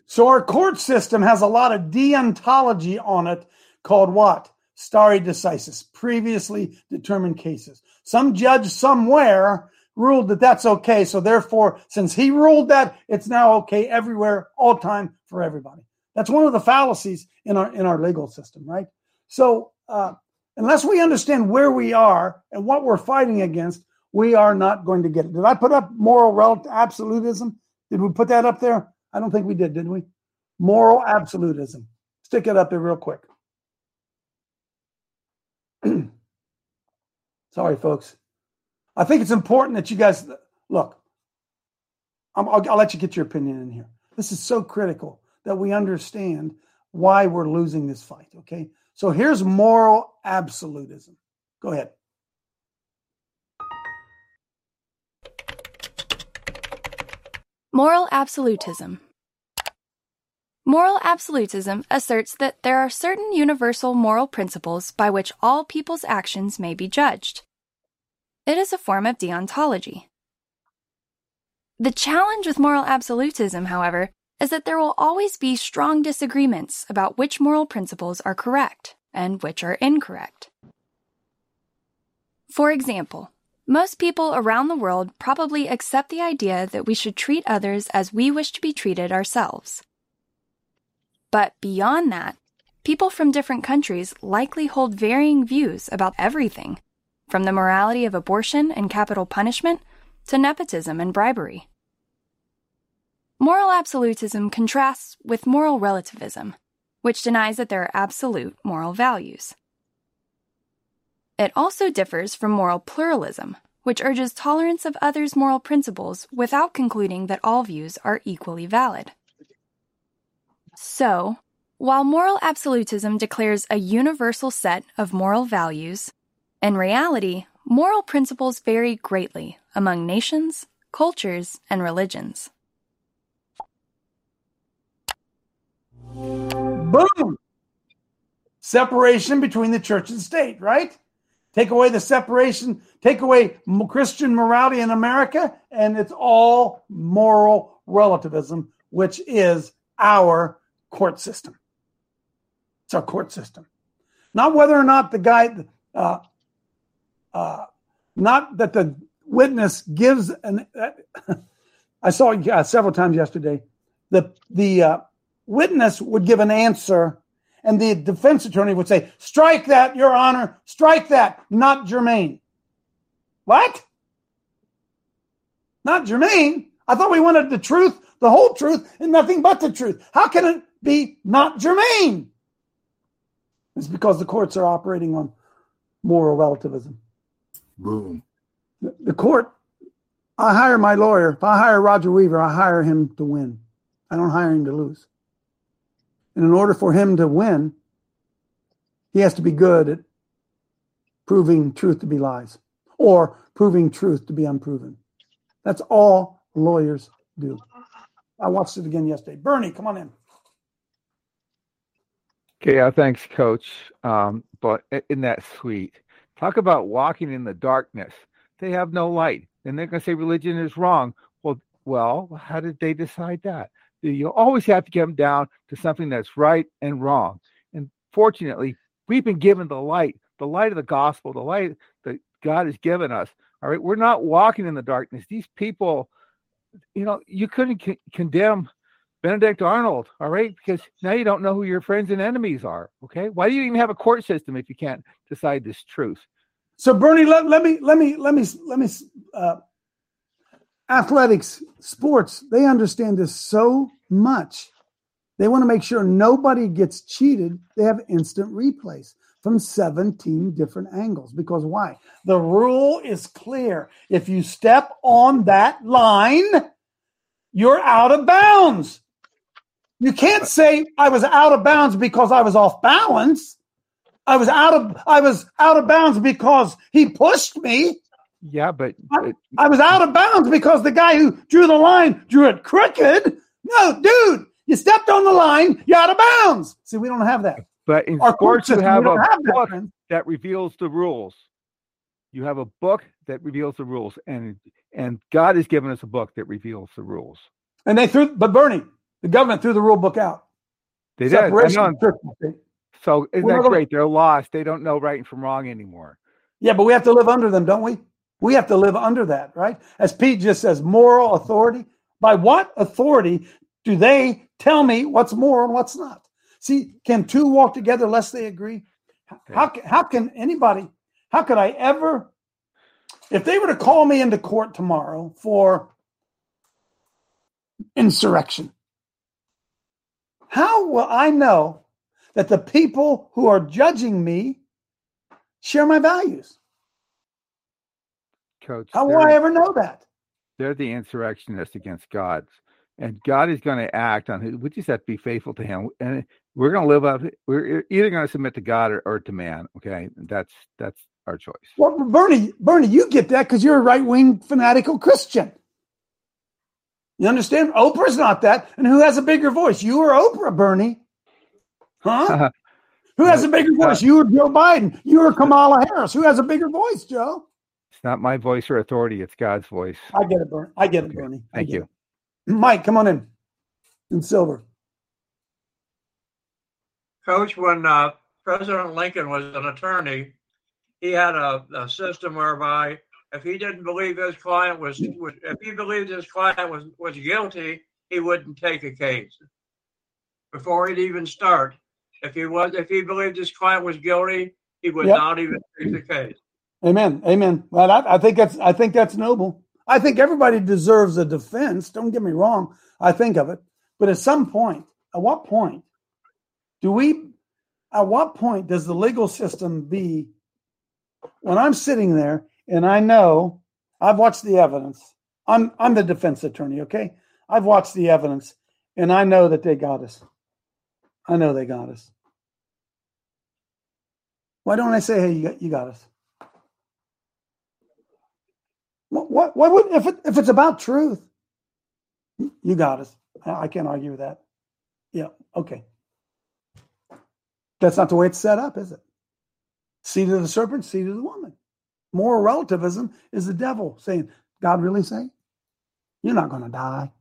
So, our court system has a lot of deontology on it called what? Stare decisis, previously determined cases. Some judge somewhere ruled that that's okay. So, therefore, since he ruled that, it's now okay everywhere, all time, for everybody. That's one of the fallacies in our in our legal system, right? So uh, unless we understand where we are and what we're fighting against, we are not going to get it. Did I put up moral relative absolutism? Did we put that up there? I don't think we did, did we? Moral absolutism. Stick it up there real quick. Sorry, folks. I think it's important that you guys look. i will let you get your opinion in here. This is so critical that we understand why we're losing this fight. Okay. So here's moral absolutism. Go ahead. Moral absolutism. Moral absolutism asserts that there are certain universal moral principles by which all people's actions may be judged. It is a form of deontology. The challenge with moral absolutism, however, is that there will always be strong disagreements about which moral principles are correct and which are incorrect. For example, most people around the world probably accept the idea that we should treat others as we wish to be treated ourselves. But beyond that, people from different countries likely hold varying views about everything, from the morality of abortion and capital punishment to nepotism and bribery. Moral absolutism contrasts with moral relativism, which denies that there are absolute moral values. It also differs from moral pluralism, which urges tolerance of others' moral principles without concluding that all views are equally valid. So, while moral absolutism declares a universal set of moral values, in reality, moral principles vary greatly among nations, cultures, and religions. Boom! Separation between the church and state, right? Take away the separation, take away Christian morality in America, and it's all moral relativism, which is our court system. It's our court system. Not whether or not the guy, uh, uh, not that the witness gives an. Uh, I saw several times yesterday. The the uh, witness would give an answer and the defense attorney would say, Strike that, Your Honor, strike that, not germane. What? Not germane? I thought we wanted the truth, the whole truth, and nothing but the truth. How can it be not germane? It's because the courts are operating on moral relativism. Boom. The, the court, I hire my lawyer. If I hire Roger Weaver, I hire him to win. I don't hire him to lose. And in order for him to win, he has to be good at proving truth to be lies or proving truth to be unproven. That's all lawyers do. I watched it again yesterday. Bernie, come on in. Okay, uh, thanks, Coach. Um, but in that suite, talk about walking in the darkness. They have no light, and they're going to say religion is wrong. Well, well, how did they decide that? You always have to them down to something that's right and wrong. And fortunately, we've been given the light, the light of the gospel, the light that God has given us. All right, we're not walking in the darkness. These people, you know, you couldn't c- condemn Benedict Arnold, all right, because now you don't know who your friends and enemies are. Okay, why do you even have a court system if you can't decide this truth? So, Bernie, let, let me let me let me let me uh, athletics, sports, they understand this so much. They want to make sure nobody gets cheated. They have instant replays from 17 different angles. Because why? The rule is clear. If you step on that line, you're out of bounds. You can't say I was out of bounds because I was off balance. I was out of I was out of bounds because he pushed me. Yeah, but I, I, was out of bounds because the guy who drew the line drew it crooked. No, dude, you stepped on the line, you're out of bounds. See, we don't have that. But in Our sports, you have a have book that, that reveals the rules. You have a book that reveals the rules, and and God has given us a book that reveals the rules. And they threw, but Bernie, the government threw the rule book out. They did. So isn't that great? They're lost. They don't know right from wrong anymore. Yeah, but we have to live under them, don't we? We have to live under that, right? As Pete just says, moral authority. By what authority do they tell me what's moral and what's not? See, can two walk together lest they agree? How, how can anybody, how could I ever, if they were to call me into court tomorrow for insurrection, how will I know that the people who are judging me share my values? Coach. How will I ever know that? They're the insurrectionists against God. And God is going to act on it. We just have to be faithful to Him, and we're going to live up. We're either going to submit to God or, or to man. Okay, that's that's our choice. Well, Bernie, Bernie, you get that because you're a right wing fanatical Christian. You understand? Oprah's not that, and who has a bigger voice? You or Oprah, Bernie? Huh? who has a bigger uh, voice? You or Joe Biden? You or Kamala Harris? Who has a bigger voice, Joe? It's not my voice or authority. It's God's voice. I get it, Bernie. I get it, Bernie. Thank you. It. Mike, come on in. In silver. Coach, when uh, President Lincoln was an attorney, he had a, a, system whereby if he didn't believe his client was, was, if he believed his client was, was guilty, he wouldn't take a case before he'd even start. If he was, if he believed his client was guilty, he would Yep. not even take the case. Amen. Amen. Well, I, I think that's I think that's noble. I think everybody deserves a defense. Don't get me wrong. I think of it, but at some point, at what point do we? At what point does the legal system be? When I'm sitting there and I know I've watched the evidence. I'm I'm the defense attorney. Okay, I've watched the evidence, and I know that they got us. I know they got us. Why don't I say, "Hey, you got, you got us"? What, what, would, if, it, if it's about truth, you got us. I I can't argue with that. Yeah, okay. That's not the way it's set up, is it? Seed of the serpent, seed of the woman. Moral relativism is the devil saying, God really say? You're not going to die.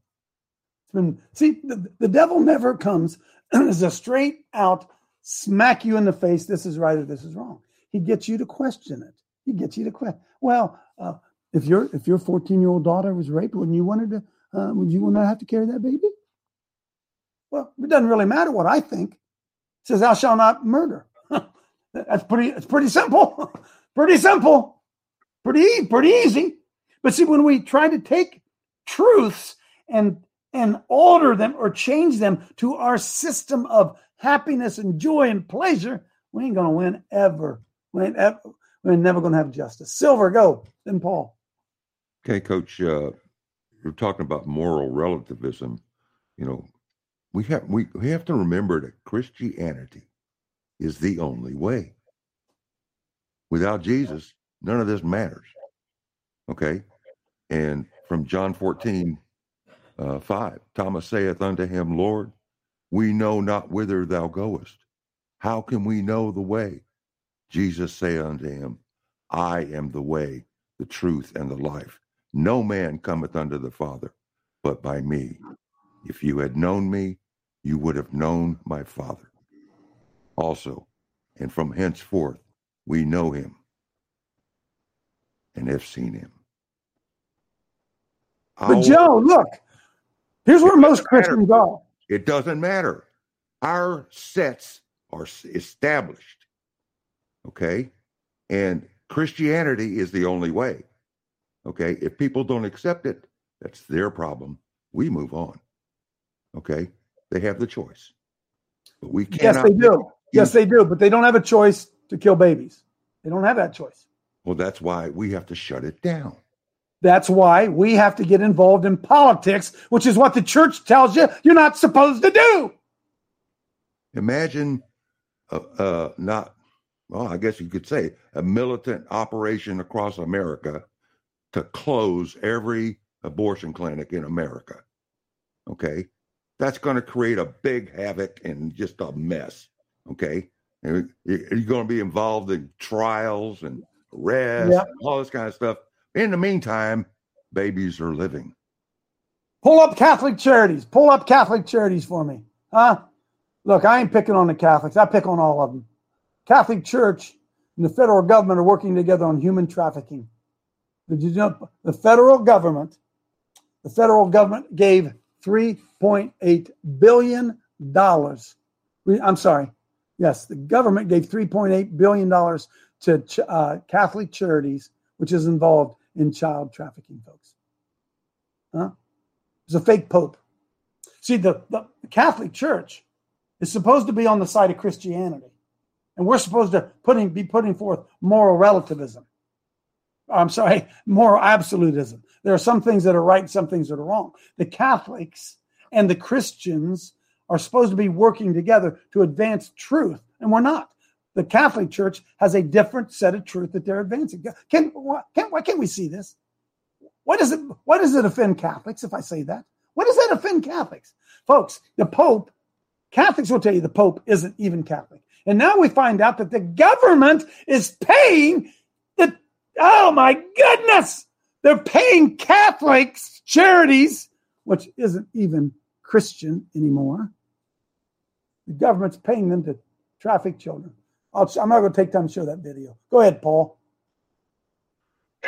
It's been, see, the, the devil never comes as a straight out smack you in the face, this is right or this is wrong. He gets you to question it. He gets you to question. Well, uh, if your if your 14 year old daughter was raped, wouldn't you want her to? Uh, would you want to have to carry that baby? Well, it doesn't really matter what I think. It says, "Thou shalt not murder." That's pretty. It's pretty simple. pretty simple. Pretty pretty easy. But see, when we try to take truths and and alter them or change them to our system of happiness and joy and pleasure, we ain't gonna win ever. We ain't ever. We're never gonna have justice. Silver, go. Then Paul. Okay, Coach, uh, you're talking about moral relativism. You know, we have we, we have to remember that Christianity is the only way. Without Jesus, none of this matters. Okay, and from John 14, uh, 5, Thomas saith unto him, Lord, we know not whither thou goest. How can we know the way? Jesus saith unto him, I am the way, the truth, and the life. No man cometh unto the Father but by me. If you had known me, you would have known my Father. Also, and from henceforth we know him and have seen him. But Joe, look, here's where most Christians are. It doesn't matter. Our sets are established. Okay. And Christianity is the only way. Okay. If people don't accept it, that's their problem. We move on. Okay. They have the choice. But we Yes, cannot. they do. Yes, they do. But they don't have a choice to kill babies. They don't have that choice. Well, that's why we have to shut it down. That's why we have to get involved in politics, which is what the church tells you you're not supposed to do. Imagine, uh, uh, not, well, I guess you could say a militant operation across America to close every abortion clinic in America. Okay. That's going to create a big havoc and just a mess. Okay. And you- You're going to be involved in trials and arrests, Yep. and all this kind of stuff. In the meantime, babies are living. Pull up Catholic charities. Pull up Catholic charities for me. Huh? Look, I ain't picking on the Catholics. I pick on all of them. Catholic Church and the federal government are working together on human trafficking. Did you know the federal government? The federal government gave three point eight billion dollars. I'm sorry. Yes, the government gave three point eight billion dollars to uh, Catholic charities, which is involved in child trafficking, folks. Huh? It's a fake pope. See, the, the Catholic Church is supposed to be on the side of Christianity, and we're supposed to putting be putting forth moral relativism. I'm sorry, moral absolutism. There are some things that are right, some things that are wrong. The Catholics and the Christians are supposed to be working together to advance truth, and we're not. The Catholic Church has a different set of truth that they're advancing. Can, why, can, why can't we see this? Why does it why does it offend Catholics if I say that? Why does that offend Catholics? Folks, the Pope, Catholics will tell you the Pope isn't even Catholic. And now we find out that the government is paying oh my goodness, they're paying Catholics charities, which isn't even Christian anymore. The government's paying them to traffic children. I'll, I'm not going to take time to show that video. Go ahead, Paul.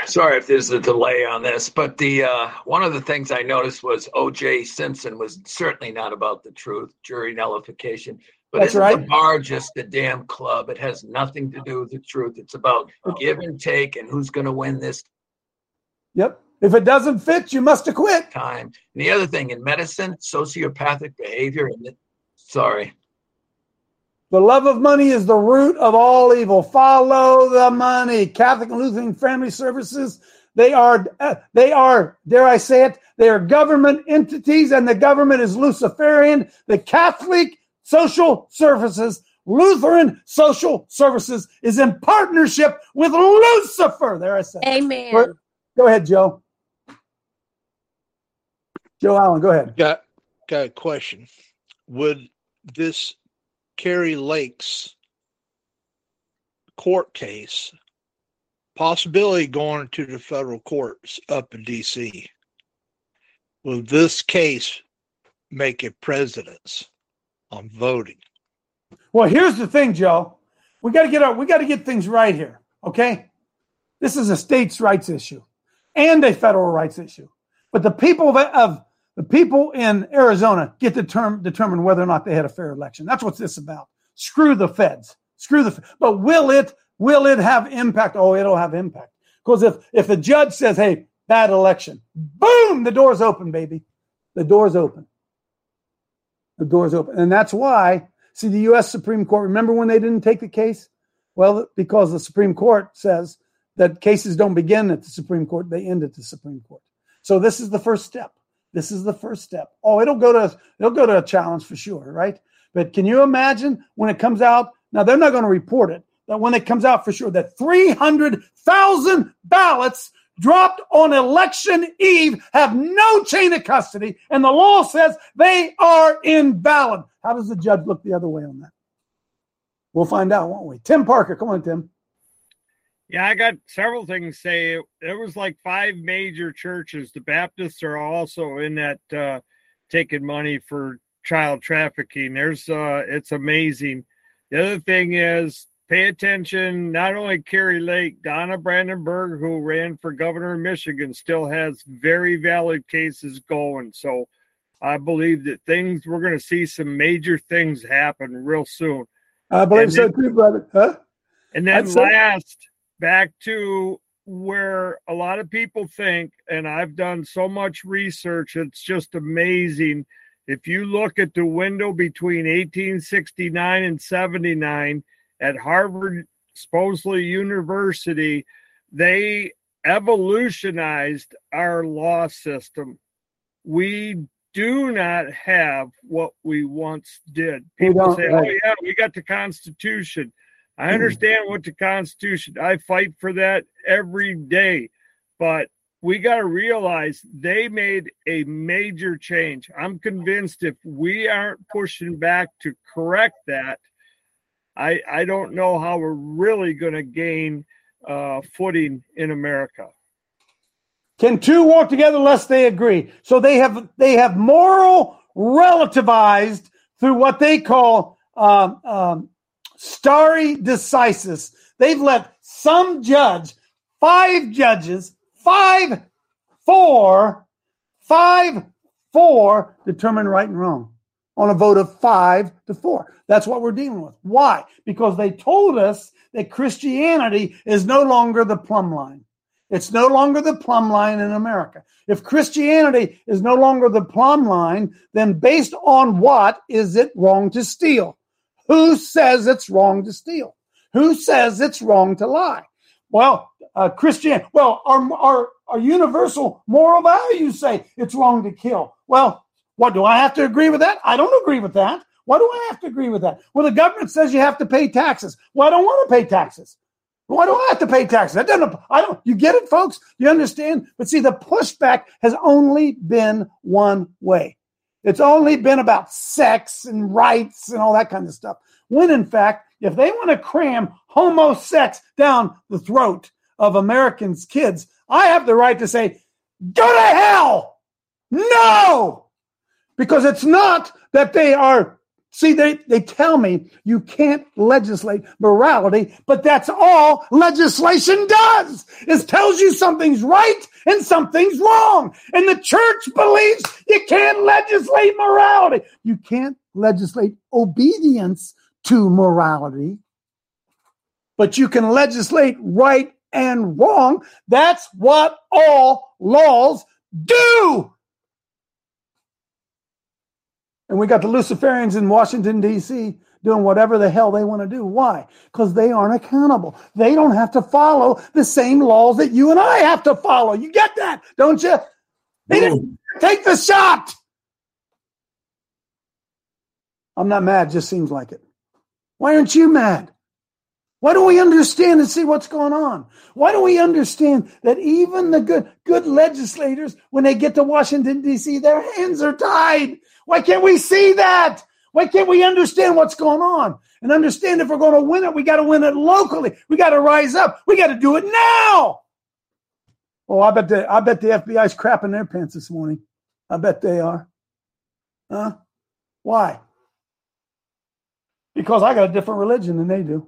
Sorry if there's a delay on this, but the uh, one of the things I noticed was O.J. Simpson was certainly not about the truth, jury nullification, But That's right. the bar just a damn club? It has nothing to do with the truth. It's about give and take and who's going to win this Yep. If it doesn't fit, you must acquit. time. And the other thing in medicine, sociopathic behavior. And sorry, The love of money is the root of all evil. Follow the money. Catholic and Lutheran Family Services, they are, uh, they are, dare I say it, they are government entities and the government is Luciferian. The Catholic Social Services, Lutheran Social Services is in partnership with Lucifer. There I said. it. Amen. Go- Go ahead, Joe. Joe Allen, go ahead. Got got a question. Would this Kari Lake's court case possibility going to the federal courts up in DC? Will this case make a precedence on voting? Well, here's the thing, Joe. We got to get our, we got to get things right here. Okay, this is a states' rights issue and a federal rights issue. But the people of, of the people in Arizona get to term, determine whether or not they had a fair election. That's what this is about. Screw the feds. Screw the. But will it will it have impact? Oh, it'll have impact because if if the judge says, "Hey, bad election," boom, the door's open, baby. The door's open. The door's open, and that's why. See, the U.S. Supreme Court. Remember when they didn't take the case? Well, because the Supreme Court says that cases don't begin at the Supreme Court; they end at the Supreme Court. So this is the first step. This is the first step. Oh, it'll go to it'll go to a challenge for sure, right? But can you imagine when it comes out? Now they're not going to report it. That when it comes out for sure, that three hundred thousand ballots dropped on election eve have no chain of custody, and the law says they are invalid. How does the judge look the other way on that? We'll find out, won't we? Tim Parker, come on, Tim. Yeah, I got several things say. There was like five major churches. The Baptists are also in that uh, taking money for child trafficking. There's uh, it's amazing. The other thing is pay attention. Not only Kari Lake, Donna Brandenburg, who ran for governor of Michigan, still has very valid cases going. So I believe that things we're going to see some major things happen real soon. I believe And so then- too, brother. Huh? and then I'd say- last, back to where a lot of people think, and I've done so much research, it's just amazing. If you look at the window between 1869 and 79 at Harvard, supposedly University, they evolutionized our law system. We do not have what we once did. People say, oh, yeah, we got the Constitution. I hmm. understand what the Constitution. I fight for that every day, but we got to realize they made a major change. I'm convinced if we aren't pushing back to correct that, I I don't know how we're really going to gain uh, footing in America. Can two walk together unless they agree? So they have they have moral relativized through what they call um, um, stare decisis. They've let some judge, five judges, five, four, five, four, determine right and wrong on a vote of five to four. That's what we're dealing with. Why? Because they told us that Christianity is no longer the plumb line. It's no longer the plumb line in America. If Christianity is no longer the plumb line, then based on what is it wrong to steal? Who says it's wrong to steal? Who says it's wrong to lie? Well, uh, Christian, well, our, our, our universal moral values say it's wrong to kill. Well, what do I have to agree with that? I don't agree with that. Why do I have to agree with that? Well, the government says you have to pay taxes. Well, I don't want to pay taxes. Why do I have to pay taxes? That doesn't. I don't. You get it, folks. You understand? But see, the pushback has only been one way. It's only been about sex and rights and all that kind of stuff. When in fact, if they want to cram homo sex down the throat of Americans' kids, I have the right to say, "Go to hell!" No, because it's not that they are See, they, they tell me you can't legislate morality, but that's all legislation does. is tells you something's right and something's wrong. And the church believes you can't legislate morality. You can't legislate obedience to morality, but you can legislate right and wrong. That's what all laws do. And we got the Luciferians in Washington, D.C. doing whatever the hell they want to do. Why? Because they aren't accountable. They don't have to follow the same laws that you and I have to follow. You get that, don't you? They didn't take the shot. I'm not mad, just seems like it. Why aren't you mad? Why don't we understand and see what's going on? Why don't we understand that even the good good legislators, when they get to Washington, D.C., their hands are tied? Why can't we see that? Why can't we understand what's going on? And understand if we're going to win it, we got to win it locally. We got to rise up. We got to do it now. Oh, I bet the I bet the FBI's crapping their pants this morning. I bet they are. Huh? Why? Because I got a different religion than they do.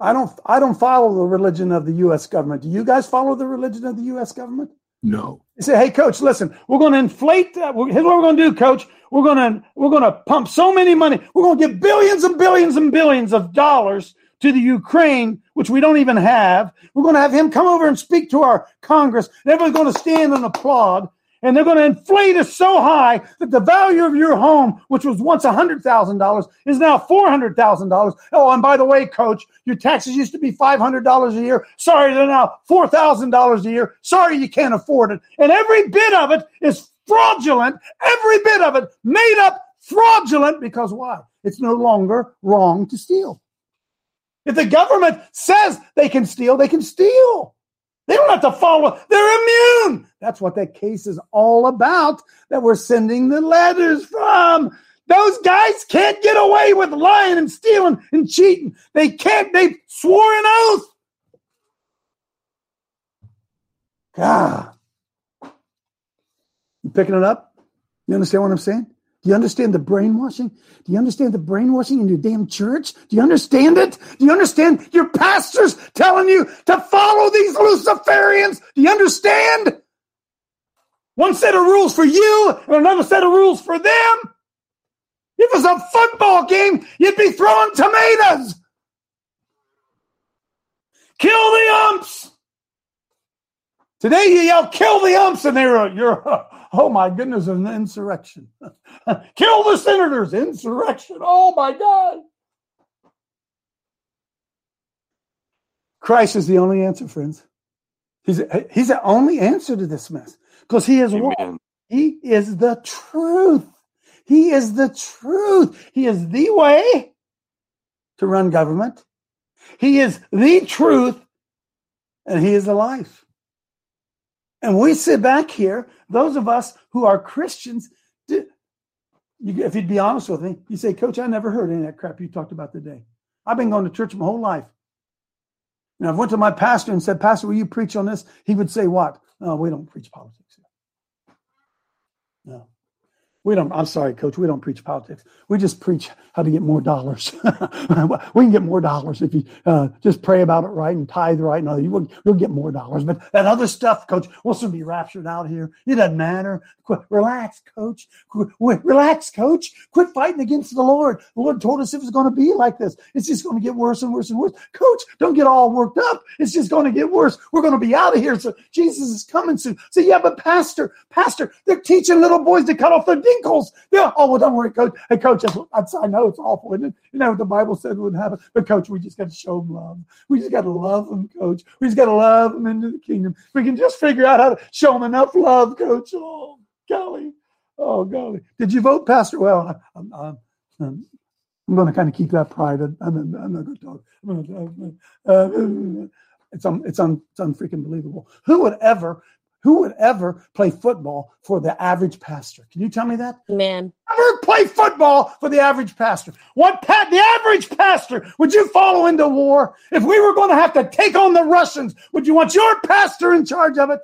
I don't I don't follow the religion of the US government. Do you guys follow the religion of the US government? No. They say, "Hey coach, listen, we're going to inflate that. Here's what we're going to do, coach. We're going to we're going to pump so many money. We're going to give billions and billions and billions of dollars to the Ukraine, which we don't even have. We're going to have him come over and speak to our Congress. And everyone's going to stand and applaud and they're going to inflate it so high that the value of your home, which was once $100,000, is now $400,000. Oh, and by the way, coach, your taxes used to be $500 a year. Sorry, they're now $4,000 a year. Sorry, you can't afford it. And every bit of it is fraudulent. Every bit of it made up fraudulent because why? It's no longer wrong to steal. If the government says they can steal, they can steal. They don't have to follow. They're immune. That's what that case is all about that we're sending the letters from. Those guys can't get away with lying and stealing and cheating. They can't. They swore an oath. God. You picking it up? You understand what I'm saying? Do you understand the brainwashing? Do you understand the brainwashing in your damn church? Do you understand it? Do you understand your pastors telling you to follow these Luciferians? Do you understand? One set of rules for you and another set of rules for them. If it was a football game, you'd be throwing tomatoes. Kill the umps. Today you yell, kill the umps, and they're you're oh my goodness, an insurrection. kill the senators, insurrection. Oh my God. Christ is the only answer, friends. He's, he's the only answer to this mess because he is what? He is the truth. He is the truth. He is the way to run government. He is the truth and he is the life. And we sit back here, those of us who are Christians, you, if you'd be honest with me, you say, Coach, I never heard any of that crap you talked about today. I've been going to church my whole life. And I went to my pastor and said, Pastor, will you preach on this? He would say, What? No, we don't preach politics. No. We don't, I'm sorry, coach, we don't preach politics. We just preach how to get more dollars. we can get more dollars if you uh, just pray about it right and tithe right. No, you will, you'll get more dollars. But that other stuff, coach, we'll soon be raptured out here. It doesn't matter. Quit, relax, coach. Quit, relax, coach. Quit fighting against the Lord. The Lord told us it was going to be like this. It's just going to get worse and worse and worse. Coach, don't get all worked up. It's just going to get worse. We're going to be out of here. So Jesus is coming soon. So yeah, but pastor, pastor, they're teaching little boys to cut off their dinkles. Yeah. Oh, well, don't worry, coach. Hey, coach, I know it's awful, it? You know what the Bible said would happen. But, coach, we just got to show them love. We just got to love them, coach. We just got to love them into the kingdom. We can just figure out how to show them enough love, coach. Oh, golly. Oh, golly. Did you vote, Pastor? Well, I'm, I'm, I'm, I'm going to kind of keep that private. I'm, I'm not going to talk. Gonna, uh, it's un, it's un, it's unfreaking believable. Who would ever who would ever play football for the average pastor? Can you tell me that? Man. Ever play football for the average pastor? What pa- the average pastor would you follow into war? If we were going to have to take on the Russians, would you want your pastor in charge of it?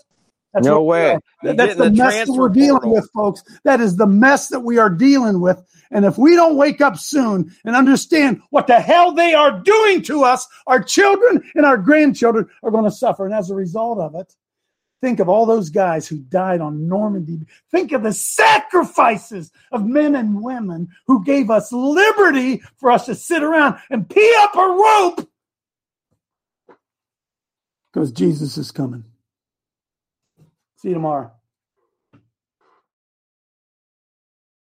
That's no way. That's the, the mess that we're dealing portal. with, folks. That is the mess that we are dealing with. And if we don't wake up soon and understand what the hell they are doing to us, our children and our grandchildren are going to suffer. And as a result of it, Think of all those guys who died on Normandy. Think of the sacrifices of men and women who gave us liberty for us to sit around and pee up a rope because Jesus is coming. See you tomorrow.